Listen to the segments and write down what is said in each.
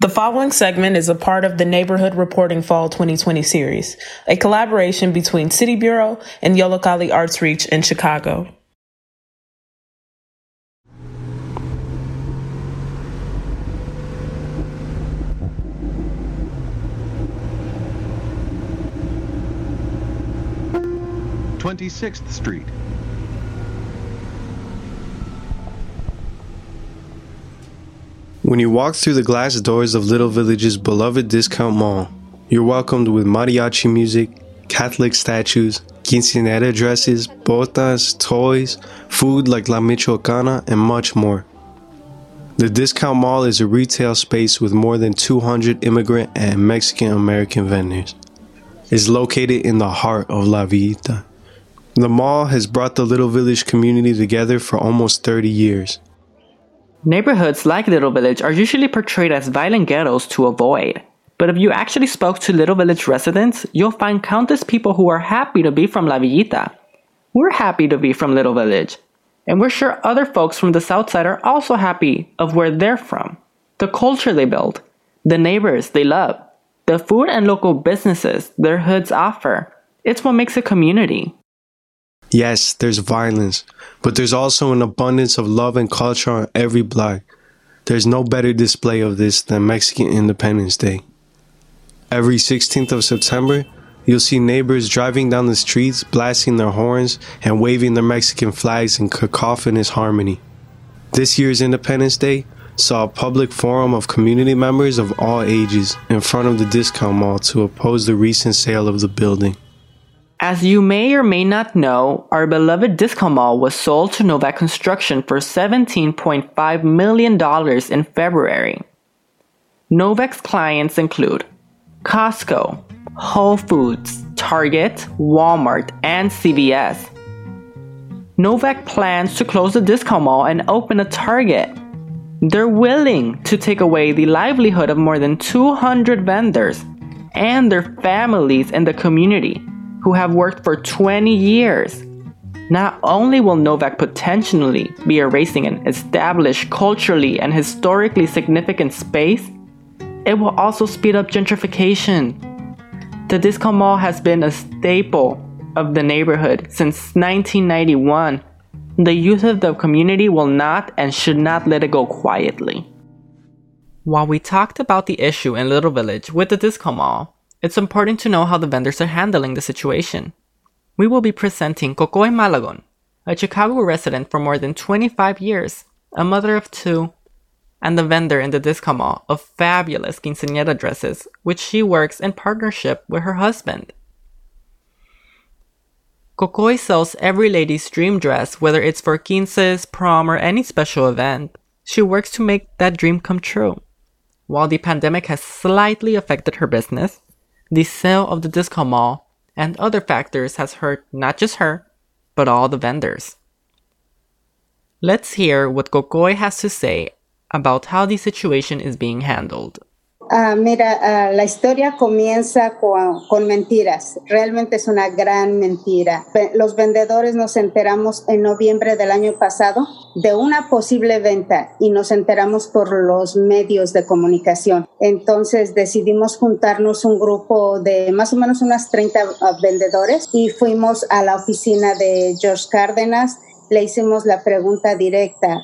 The following segment is a part of the Neighborhood Reporting Fall 2020 series, a collaboration between City Bureau and Yollocalli Arts Reach in Chicago. Twenty-sixth Street. When you walk through the glass doors of Little Village's beloved discount mall, you're welcomed with mariachi music, Catholic statues, quinceanera dresses, botas, toys, food like La Michoacana, and much more. The discount mall is a retail space with more than 200 immigrant and Mexican American vendors. It's located in the heart of La Villita. The mall has brought the Little Village community together for almost 30 years. Neighborhoods like Little Village are usually portrayed as violent ghettos to avoid. But if you actually spoke to Little Village residents, you'll find countless people who are happy to be from La Villita. We're happy to be from Little Village. And we're sure other folks from the South Side are also happy of where they're from. The culture they build, the neighbors they love, the food and local businesses their hoods offer. It's what makes a community. Yes, there's violence, but there's also an abundance of love and culture on every block. There's no better display of this than Mexican Independence Day. Every 16th of September, you'll see neighbors driving down the streets, blasting their horns, and waving their Mexican flags in cacophonous harmony. This year's Independence Day saw a public forum of community members of all ages in front of the discount mall to oppose the recent sale of the building. As you may or may not know, our beloved Disco Mall was sold to Novak Construction for $17.5 million in February. Novak's clients include Costco, Whole Foods, Target, Walmart, and CVS. Novak plans to close the Disco Mall and open a Target. They're willing to take away the livelihood of more than 200 vendors and their families in the community who have worked for 20 years. Not only will Novak potentially be erasing an established culturally and historically significant space, it will also speed up gentrification. The Disco Mall has been a staple of the neighborhood since 1991. The youth of the community will not and should not let it go quietly. While we talked about the issue in Little Village with the Disco Mall, it's important to know how the vendors are handling the situation. We will be presenting Cocoy Malagon, a Chicago resident for more than 25 years, a mother of two, and the vendor in the disco mall of fabulous quinceañera dresses, which she works in partnership with her husband. Cocoy sells every lady's dream dress, whether it's for quinces, prom, or any special event. She works to make that dream come true. While the pandemic has slightly affected her business, the sale of the disco mall and other factors has hurt not just her, but all the vendors. Let's hear what Cocoy has to say about how the situation is being handled. Uh, mira, uh, la historia comienza con, con, mentiras. Realmente es una gran mentira. Los vendedores nos enteramos en noviembre del año pasado de una posible venta y nos enteramos por los medios de comunicación. Entonces decidimos juntarnos un grupo de más o menos unas 30 uh, vendedores y fuimos a la oficina de George Cárdenas. Le hicimos la pregunta directa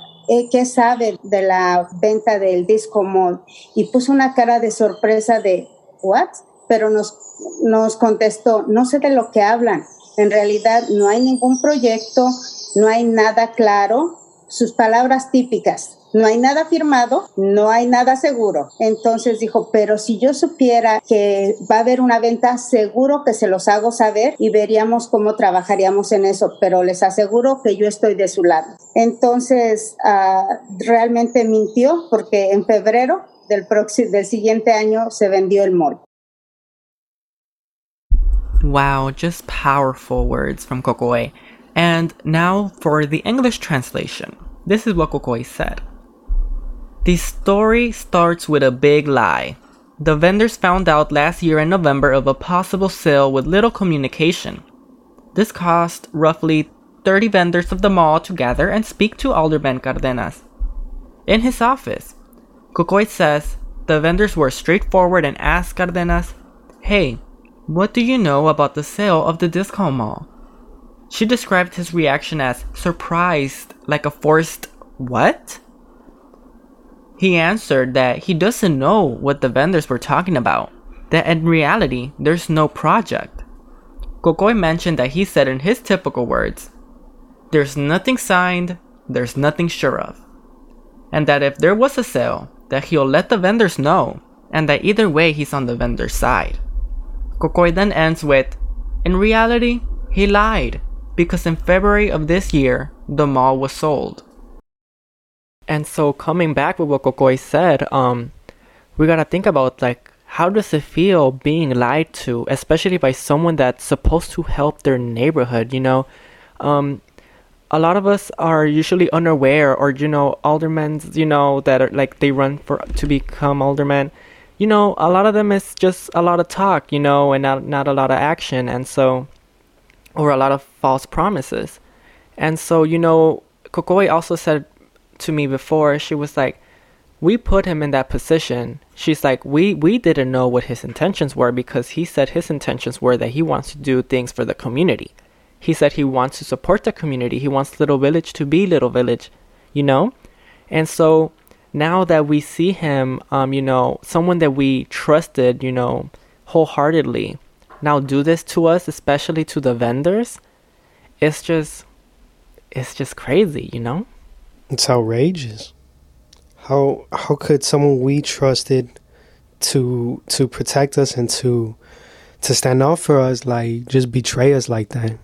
¿qué sabe de la venta del disco mall? Y puso una cara de sorpresa de, ¿what? Pero nos, nos contestó, no sé de lo que hablan. En realidad no hay ningún proyecto, no hay nada claro. Sus palabras típicas, no hay nada firmado, no hay nada seguro. Entonces dijo, pero si yo supiera que va a haber una venta, seguro que se los hago saber y veríamos cómo trabajaríamos en eso, pero les aseguro que yo estoy de su lado. Entonces, uh, realmente mintió porque en febrero del, próximo, del siguiente año se vendió el mall. Wow, just powerful words from Cocoy. And now for the English translation. This is what Cocoy said. The story starts with a big lie. The vendors found out last year in November of a possible sale with little communication. This caused roughly 30 vendors of the mall to gather and speak to Alderman Cardenas. In his office, Cocoy says the vendors were straightforward and asked Cardenas, Hey, what do you know about the sale of the discount mall? She described his reaction as surprised, like a forced, What? He answered that he doesn't know what the vendors were talking about, that in reality, there's no project. Kokoy mentioned that he said in his typical words, There's nothing signed, there's nothing sure of. And that if there was a sale, that he'll let the vendors know, and that either way he's on the vendor's side. Kokoi then ends with, In reality, he lied, because in February of this year, the mall was sold. And so coming back with what Kokoy said, um, we gotta think about like how does it feel being lied to, especially by someone that's supposed to help their neighborhood, you know? Um, a lot of us are usually unaware or you know aldermen you know that are like they run for to become aldermen you know a lot of them is just a lot of talk you know and not not a lot of action and so or a lot of false promises and so you know Kokoi also said to me before she was like we put him in that position she's like we we didn't know what his intentions were because he said his intentions were that he wants to do things for the community he said he wants to support the community. He wants Little Village to be Little Village, you know? And so now that we see him, um, you know, someone that we trusted, you know, wholeheartedly, now do this to us, especially to the vendors, it's just, it's just crazy, you know? It's outrageous. How how could someone we trusted to to protect us and to to stand up for us like just betray us like that?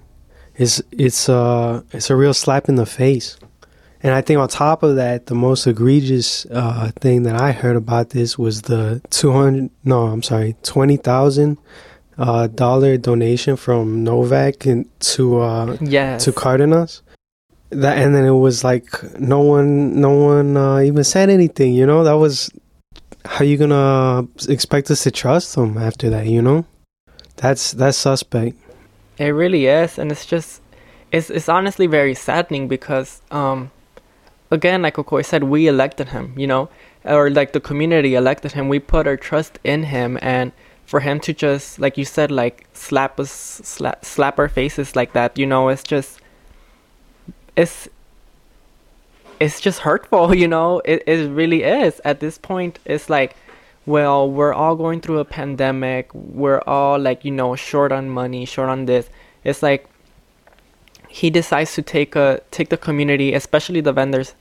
it's it's uh it's a real slap in the face. And I think on top of that, the most egregious uh, thing that I heard about this was the two hundred no, I'm sorry, twenty thousand uh, dollar donation from Novak in, to uh, yes. to Cardenas. That and then it was like no one no one uh, even said anything. You know that was how you gonna expect us to trust them after that. You know that's that's suspect. It really is, and it's just it's it's honestly very saddening because um again, like Kokoy said, we elected him, you know, or like the community elected him. We put our trust in him, and for him to just, like you said, like slap us, slap, slap our faces like that, you know, it's just, it's, it's just hurtful, you know. It it really is. At this point, it's like well, we're all going through a pandemic. We're all like, you know, short on money, short on this. It's like he decides to take a take the community, especially the vendors,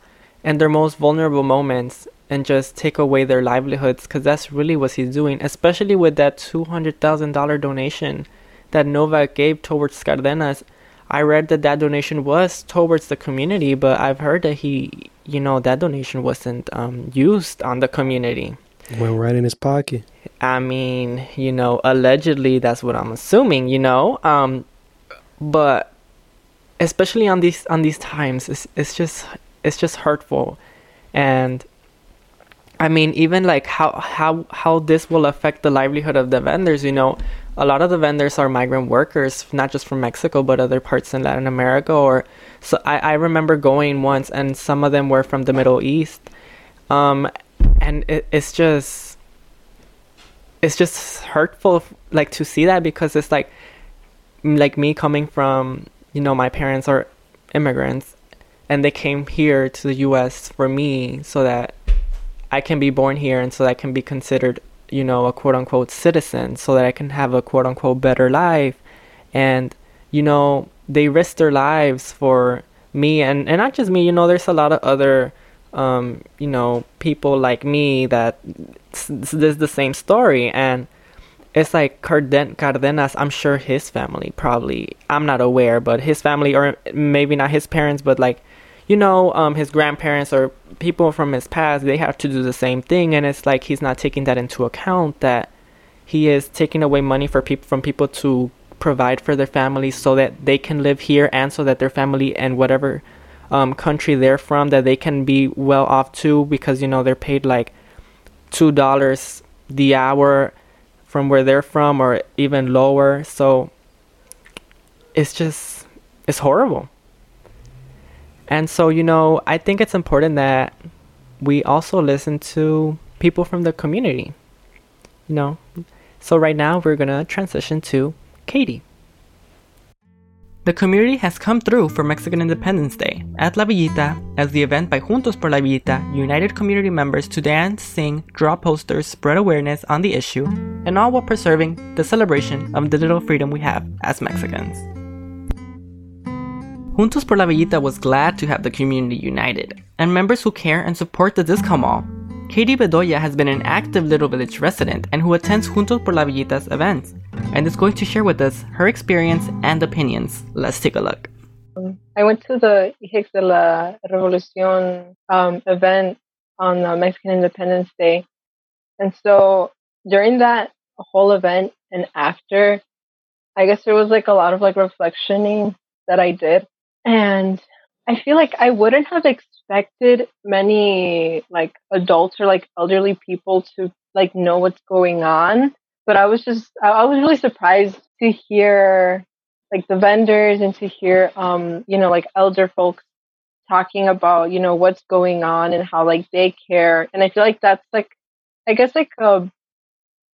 and their most vulnerable moments and just take away their livelihoods because that's really what he's doing, especially with that $200,000 donation that Novak gave towards Cardenas. I read that that donation was towards the community, but I've heard that he, you know, that donation wasn't um, used on the community. Went right in his pocket. I mean, you know, allegedly that's what I'm assuming, you know. Um but especially on these on these times it's it's just it's just hurtful. And I mean, even like how how how this will affect the livelihood of the vendors, you know, a lot of the vendors are migrant workers, not just from Mexico, but other parts in Latin America. Or so I, I remember going once, and some of them were from the Middle East. Um, and it, it's just it's just hurtful like to see that because it's like like me coming from you know my parents are immigrants and they came here to the US for me so that I can be born here and so I can be considered you know a quote unquote citizen so that I can have a quote unquote better life and you know they risk their lives for me and and not just me you know there's a lot of other um, you know, people like me that this is the same story. And it's like Carden- Cardenas, I'm sure his family probably, I'm not aware, but his family, or maybe not his parents, but like, you know, um, his grandparents or people from his past, they have to do the same thing. And it's like he's not taking that into account that he is taking away money for people from people to provide for their families so that they can live here and so that their family and whatever um, country they're from that they can be well off too because you know they're paid like two dollars the hour from where they're from or even lower so it's just it's horrible and so you know i think it's important that we also listen to people from the community. You know, so right now we're gonna transition to Katie. The community has come through for Mexican Independence Day at La Villita as the event by Juntos por la Villita united community members to dance, sing, draw posters, spread awareness on the issue, and all while preserving the celebration of the little freedom we have as Mexicans. Juntos por la Villita was glad to have the community united, and members who care and support the disco mall Katie Bedoya has been an active Little Village resident and who attends Juntos por la Villita's events, and is going to share with us her experience and opinions. Let's take a look. I went to the Hijos de la Revolución um, event on uh, Mexican Independence Day. And so during that whole event and after, I guess there was like a lot of like reflectioning that I did. And I feel like I wouldn't have expected many like adults or like elderly people to like know what's going on. But I was just I was really surprised to hear like the vendors and to hear um you know like elder folks talking about you know what's going on and how like they care and I feel like that's like I guess like a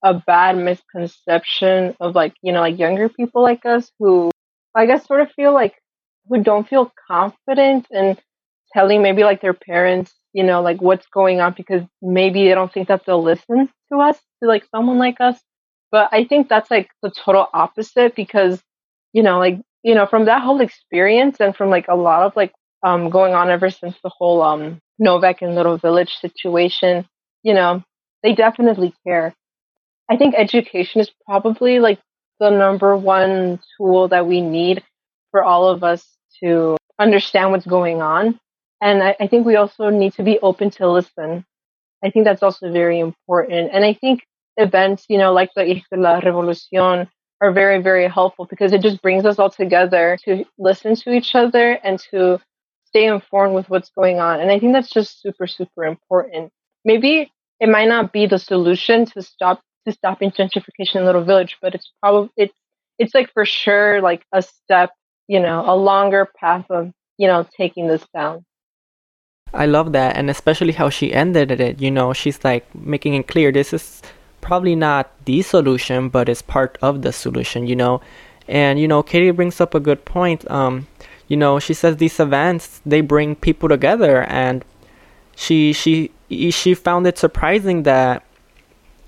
a bad misconception of like you know like younger people like us who I guess sort of feel like who don't feel confident in telling maybe like their parents, you know, like what's going on because maybe they don't think that they'll listen to us, to like someone like us. But I think that's like the total opposite because, you know, like, you know, from that whole experience and from like a lot of like um going on ever since the whole um Novak and Little Village situation, you know, they definitely care. I think education is probably like the number one tool that we need for all of us to understand what's going on. And I, I think we also need to be open to listen. I think that's also very important. And I think events, you know, like the Hijos la Revolución are very, very helpful because it just brings us all together to listen to each other and to stay informed with what's going on. And I think that's just super, super important. Maybe it might not be the solution to stop to stopping gentrification in Little Village, but it's probably it's it's like for sure like a step you know, a longer path of, you know, taking this down. I love that, and especially how she ended it. You know, she's like making it clear this is probably not the solution, but it's part of the solution. You know, and you know, Katie brings up a good point. Um, you know, she says these events they bring people together, and she she she found it surprising that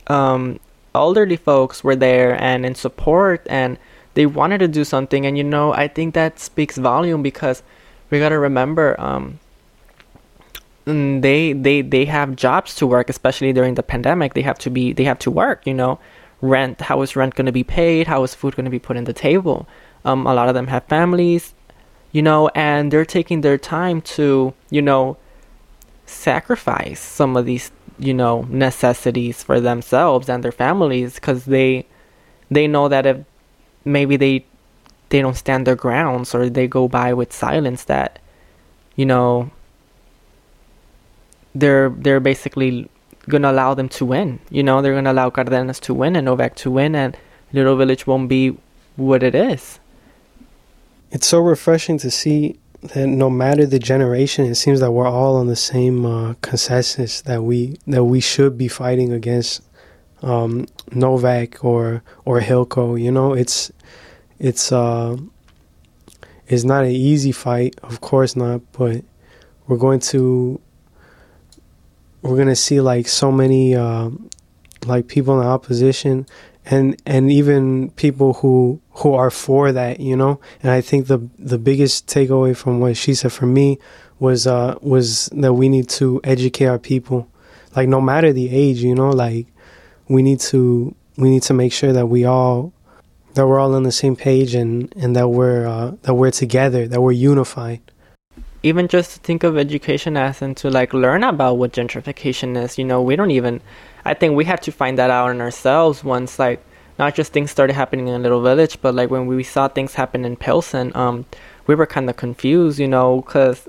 um, elderly folks were there and in support and they wanted to do something and you know i think that speaks volume because we got to remember um, mm, they they they have jobs to work especially during the pandemic. They have to be they have to work you know. Rent how is rent going to be paid? How is food going to be put in the table? Um, a lot of them have families you know and they're taking their time to you know sacrifice some of these you know necessities for themselves and their families because they they know that if maybe they they don't stand their grounds or they go by with silence that you know they're they're basically gonna allow them to win. You know, they're gonna allow Cardenas to win and Novak to win and Little Village won't be what it is. It's so refreshing to see that no matter the generation, it seems that we're all on the same uh, consensus that we that we should be fighting against um, Novak or or Hilco. You know, it's it's uh, it's not an easy fight, of course not, but we're going to we're gonna see like so many uh, like people in the opposition and and even people who who are for that, you know. And I think the the biggest takeaway from what she said for me was uh was that we need to educate our people, like no matter the age, you know, like we need to we need to make sure that we all that we're all on the same page and and that we're uh, that we're together, that we're unified. Even just to think of education as and to like learn about what gentrification is, you know, we don't even. I think we had to find that out in ourselves once, like not just things started happening in little village, but like when we saw things happen in Pilsen, um, we were kind of confused, you know, because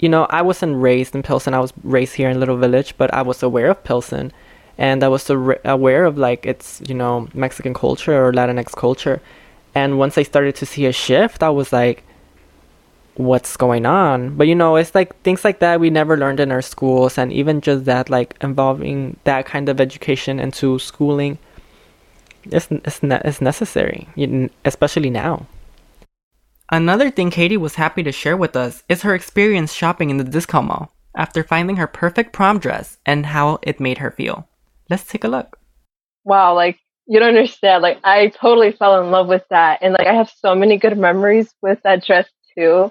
you know I wasn't raised in Pilsen. I was raised here in Little Village, but I was aware of Pilsen and I was aware of like it's you know Mexican culture or Latinx culture, and once I started to see a shift, I was like, what's going on. But you know, it's like things like that we never learned in our schools, and even just that, like involving that kind of education into schooling, it's it's, ne- it's necessary, especially now. Another thing Katie was happy to share with us is her experience shopping in the disco mall after finding her perfect prom dress and how it made her feel. Let's take a look. Wow, like you don't understand. Like I totally fell in love with that. And like I have so many good memories with that dress too.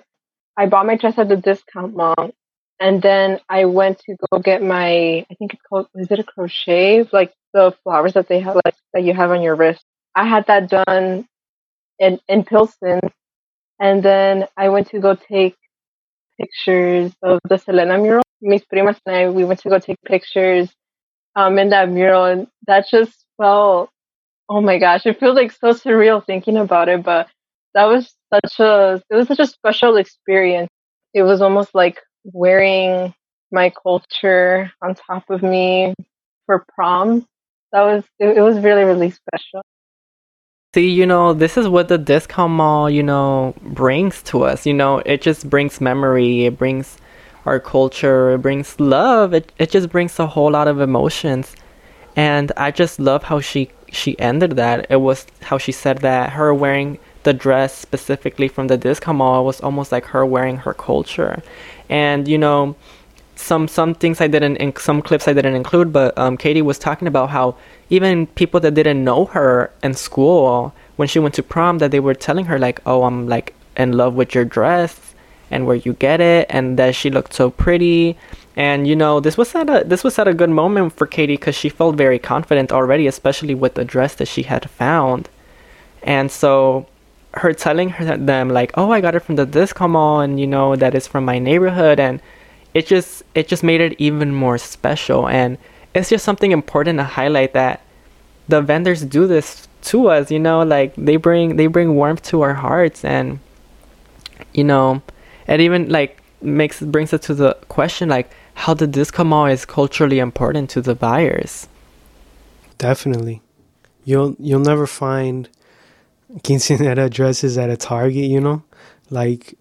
I bought my dress at the discount mall and then I went to go get my I think it's called is it a crochet? Like the flowers that they have like that you have on your wrist. I had that done in in Pilsen and then I went to go take pictures of the Selena mural. Mis primas and I we went to go take pictures um in that mural and that just felt oh my gosh, it feels like so surreal thinking about it, but that was such a it was such a special experience. It was almost like wearing my culture on top of me for prom. That was it, it was really really special. See, you know, this is what the discount mall, you know, brings to us. You know, it just brings memory, it brings our culture, it brings love, it, it just brings a whole lot of emotions. And I just love how she she ended that. It was how she said that her wearing the dress specifically from the discount mall was almost like her wearing her culture. And you know, some some things I didn't in some clips I didn't include, but um, Katie was talking about how even people that didn't know her in school when she went to prom that they were telling her like, "Oh, I'm like in love with your dress and where you get it and that she looked so pretty." And you know, this was at a this was at a good moment for Katie because she felt very confident already, especially with the dress that she had found. And so, her telling her them like, "Oh, I got it from the discount mall, and you know that is from my neighborhood," and it just it just made it even more special. And it's just something important to highlight that the vendors do this to us. You know, like they bring they bring warmth to our hearts, and you know, it even like makes brings us to the question like how the discount mall is culturally important to the buyers. Definitely. You'll you'll never find quinceanera dresses at a Target, you know? Like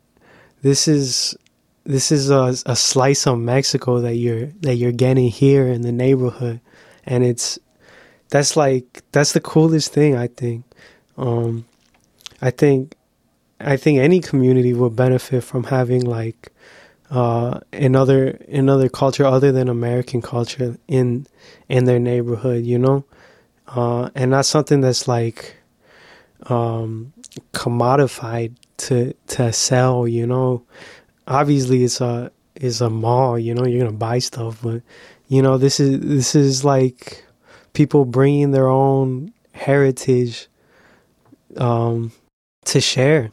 this is this is a, a slice of Mexico that you're that you're getting here in the neighborhood and it's that's like that's the coolest thing I think. Um I think I think any community would benefit from having like uh, another another culture other than American culture in in their neighborhood, you know, uh, and not something that's like um, commodified to to sell, you know. Obviously, it's a is a mall, you know. You're gonna buy stuff, but you know, this is this is like people bringing their own heritage um, to share.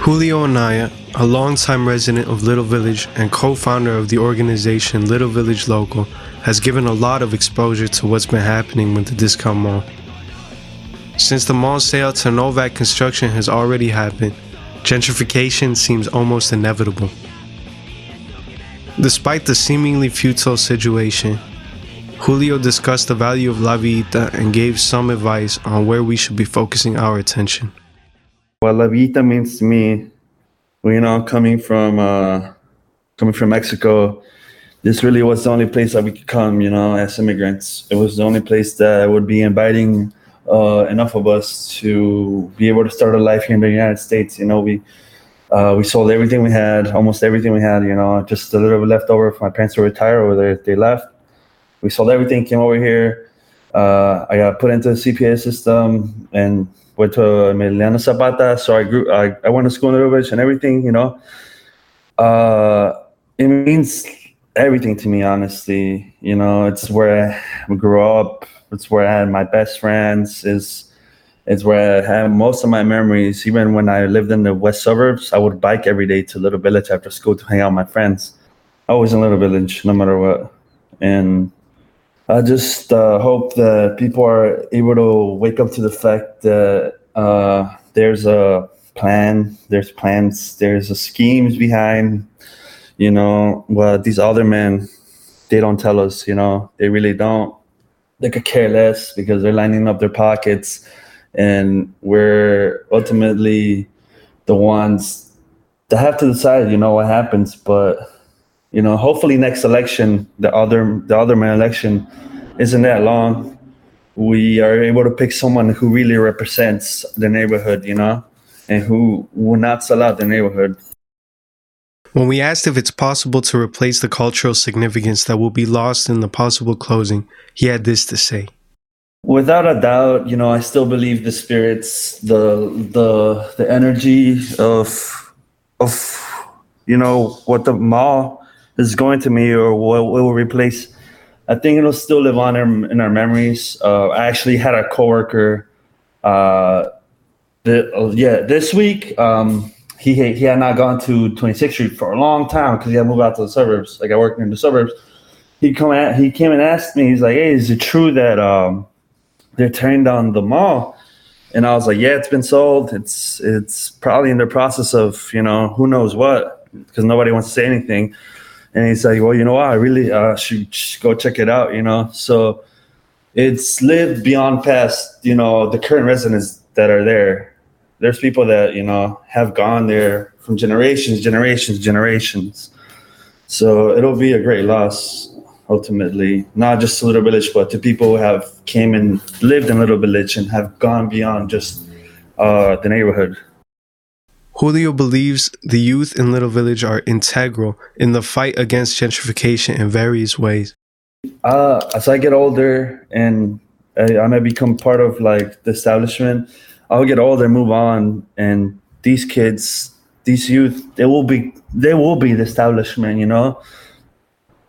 Julio Anaya, a longtime resident of Little Village and co founder of the organization Little Village Local, has given a lot of exposure to what's been happening with the discount mall. Since the mall sale to Novak Construction has already happened, gentrification seems almost inevitable. Despite the seemingly futile situation, Julio discussed the value of La Villita and gave some advice on where we should be focusing our attention. What La Villita means to me, you know, coming from uh, coming from Mexico, this really was the only place that we could come, you know, as immigrants. It was the only place that would be inviting uh, enough of us to be able to start a life here in the United States. You know, we uh, we sold everything we had, almost everything we had. You know, just a little bit left over for my parents to retire or they they left. We sold everything, came over here. Uh, I got put into the CPS system and went to Emiliano Zapata. So I grew, I, I went to school in Village and everything, you know. Uh, it means everything to me, honestly. You know, it's where I grew up. It's where I had my best friends. Is it's where I have most of my memories. Even when I lived in the west suburbs, I would bike every day to Little Village after school to hang out with my friends. I was in Little Village, no matter what. And I just uh, hope that people are able to wake up to the fact that uh, there's a plan, there's plans, there's a schemes behind, you know, what these aldermen, they don't tell us, you know, they really don't. They could care less because they're lining up their pockets and we're ultimately the ones that have to decide. You know what happens, but you know, hopefully next election, the other the alderman election, isn't that long. We are able to pick someone who really represents the neighborhood, you know, and who will not sell out the neighborhood. When we asked if it's possible to replace the cultural significance that will be lost in the possible closing, he had this to say. Without a doubt, you know, I still believe the spirits, the the the energy of of you know what the mall is going to me or what will replace. I think it'll still live on in, in our memories. Uh, I actually had a coworker, uh, uh, yeah, this week. Um, he he had not gone to 26th Street for a long time because he had moved out to the suburbs. Like I worked in the suburbs. He come at, he came and asked me. He's like, "Hey, is it true that um, they're tearing down the mall?" And I was like, "Yeah, it's been sold. It's it's probably in the process of you know who knows what because nobody wants to say anything." And he's like, "Well, you know what? I really uh, should go check it out. You know." So it's lived beyond past you know the current residents that are there there's people that you know have gone there from generations, generations, generations. So it'll be a great loss ultimately, not just to Little Village, but to people who have came and lived in Little Village and have gone beyond just uh, the neighborhood. Julio believes the youth in Little Village are integral in the fight against gentrification in various ways. Uh, as I get older and I, I may become part of like the establishment, I'll get older, move on, and these kids, these youth, they will be they will be the establishment. You know,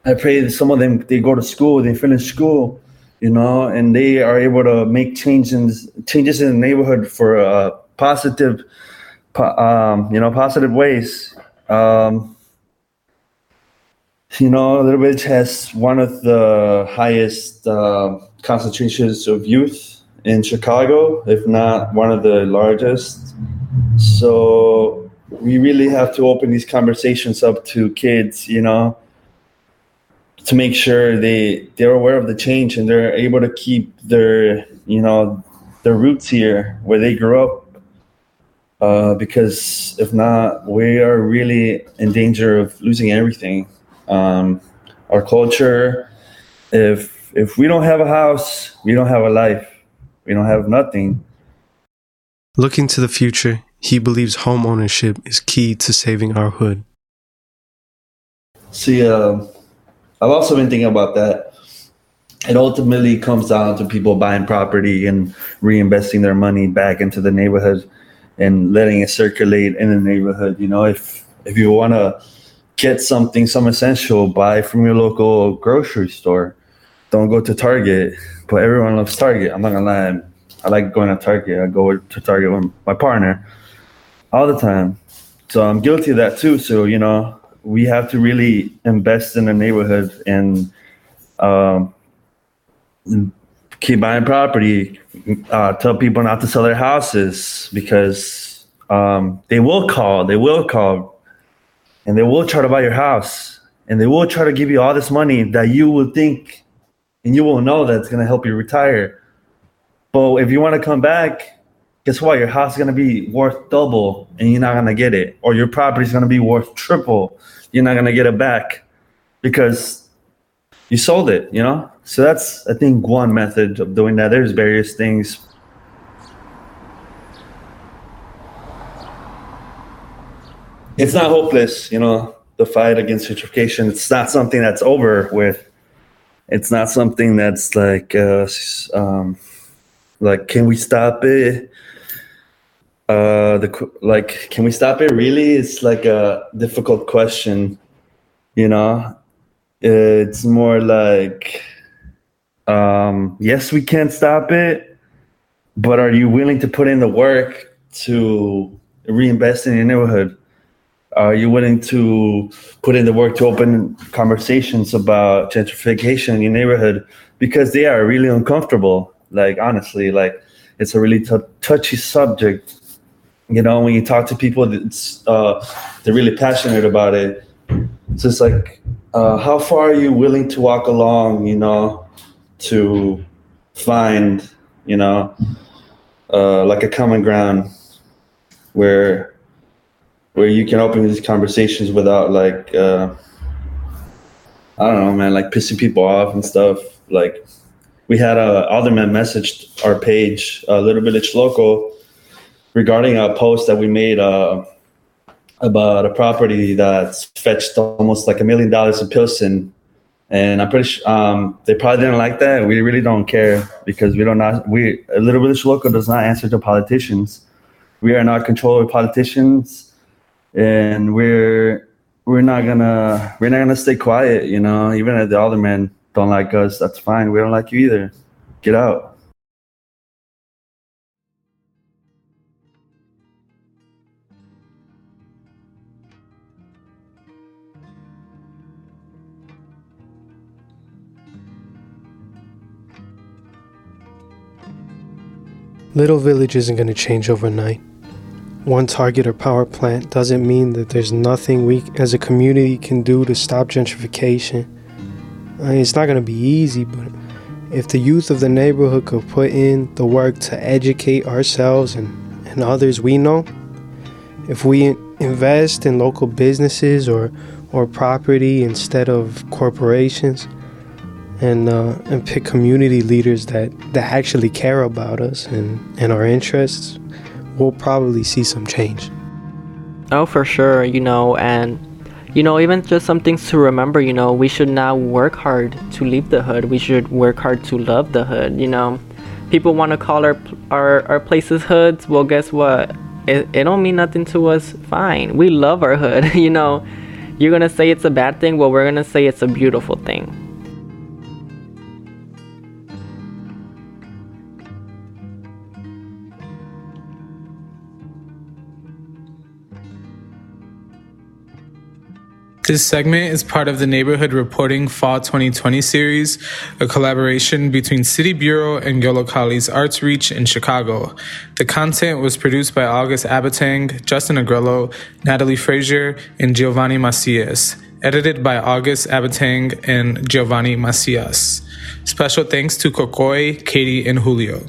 I pray that some of them they go to school, they finish school, you know, and they are able to make changes changes in the neighborhood for a positive, um, you know, positive ways. Um, you know, Little Village has one of the highest uh, concentrations of youth in Chicago, if not one of the largest. So we really have to open these conversations up to kids, you know, to make sure they they're aware of the change and they're able to keep their, you know, their roots here where they grew up. Uh, because if not, we are really in danger of losing everything. Um, our culture. If if we don't have a house, we don't have a life we don't have nothing. Looking to the future, he believes home ownership is key to saving our hood. See, uh, I've also been thinking about that. It ultimately comes down to people buying property and reinvesting their money back into the neighborhood and letting it circulate in the neighborhood. You know, if if you want to get something, some essential, buy from your local grocery store. Don't go to Target but everyone loves Target. I'm not gonna lie. I like going to Target. I go to Target with my partner all the time. So I'm guilty of that too. So you know, we have to really invest in the neighborhood and um, keep buying property. Uh, tell people not to sell their houses because um, they will call. They will call, and they will try to buy your house, and they will try to give you all this money that you will think and you will know that it's going to help you retire. But if you want to come back, guess what? Your house is going to be worth double and you're not going to get it. Or your property is going to be worth triple. You're not going to get it back because you sold it, you know? So that's, I think, one method of doing that. There's various things. It's not hopeless, you know, the fight against gentrification. It's not something that's over with it's not something that's like uh, um, like can we stop it uh the like can we stop it really it's like a difficult question you know it's more like um yes we can't stop it but are you willing to put in the work to reinvest in your neighborhood are you willing to put in the work to open conversations about gentrification in your neighborhood? Because they are really uncomfortable. Like, honestly, like it's a really t- touchy subject. You know, when you talk to people, uh, they're really passionate about it. So it's like, uh, how far are you willing to walk along, you know, to find, you know, uh, like a common ground where where you can open these conversations without like uh, I don't know, man, like pissing people off and stuff. Like we had a alderman messaged our page, uh, Little Village Local, regarding a post that we made uh, about a property that's fetched almost like a million dollars in Pilsen. And I'm pretty sure um, they probably didn't like that. We really don't care because we don't not we a Little Village Local does not answer to politicians. We are not controlled by politicians, and we're we're not gonna we're not gonna stay quiet. You know, even if the aldermen don't like us, that's fine. We don't like you either. Get out. Little Village isn't going to change overnight. One target or power plant doesn't mean that there's nothing we as a community can do to stop gentrification. I mean, it's not going to be easy, but if the youth of the neighborhood could put in the work to educate ourselves and, and others we know, if we invest in local businesses or, or property instead of corporations, and uh, and pick community leaders that that actually care about us and and our interests, we'll probably see some change. Oh, for sure, you know, and you know, even just some things to remember, you know, we should not work hard to leave the hood. We should work hard to love the hood, you know. People want to call our, our our places hoods. Well, guess what? It, it don't mean nothing to us. Fine. We love our hood, you know. You're to say it's a bad thing. Well, we're to say it's a beautiful thing. This segment is part of the Neighborhood Reporting Fall 2020 series, a collaboration between City Bureau and Yolo Yollocalli's Arts Reach in Chicago. The content was produced by August Abatang, Justin Agrello, Natalie Frazier, and Giovanni Macias, edited by August Abatang and Giovanni Macias. Special thanks to Kokoi, Katie, and Julio.